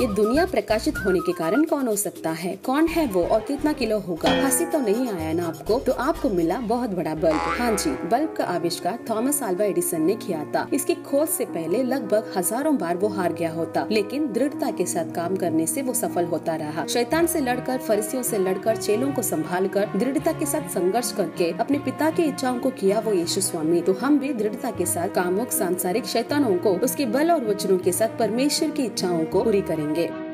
ये दुनिया प्रकाशित होने के कारण कौन हो सकता है? कौन है वो और कितना किलो होगा? हँसी तो नहीं आया ना आपको? तो आपको मिला बहुत बड़ा बल्ब। हाँ जी, बल्ब का आविष्कार थॉमस आल्वा एडिसन ने किया था। इसकी खोज से पहले लगभग हज़ारों बार वो हार गया होता, लेकिन दृढ़ता के साथ काम करने से वो सफल होता रहा। शैतान से लड़कर, फरिसियों से लड़कर, चेलों को संभाल कर दृढ़ता के साथ संघर्ष करके अपने पिता की इच्छाओं को किया वो यीशु स्वामी। तो हम भी दृढ़ता के साथ कामुक सांसारिक शैतानों को, उसके बल और वचनों के साथ परमेश्वर की इच्छाओं को पूरी करेंगे। 이.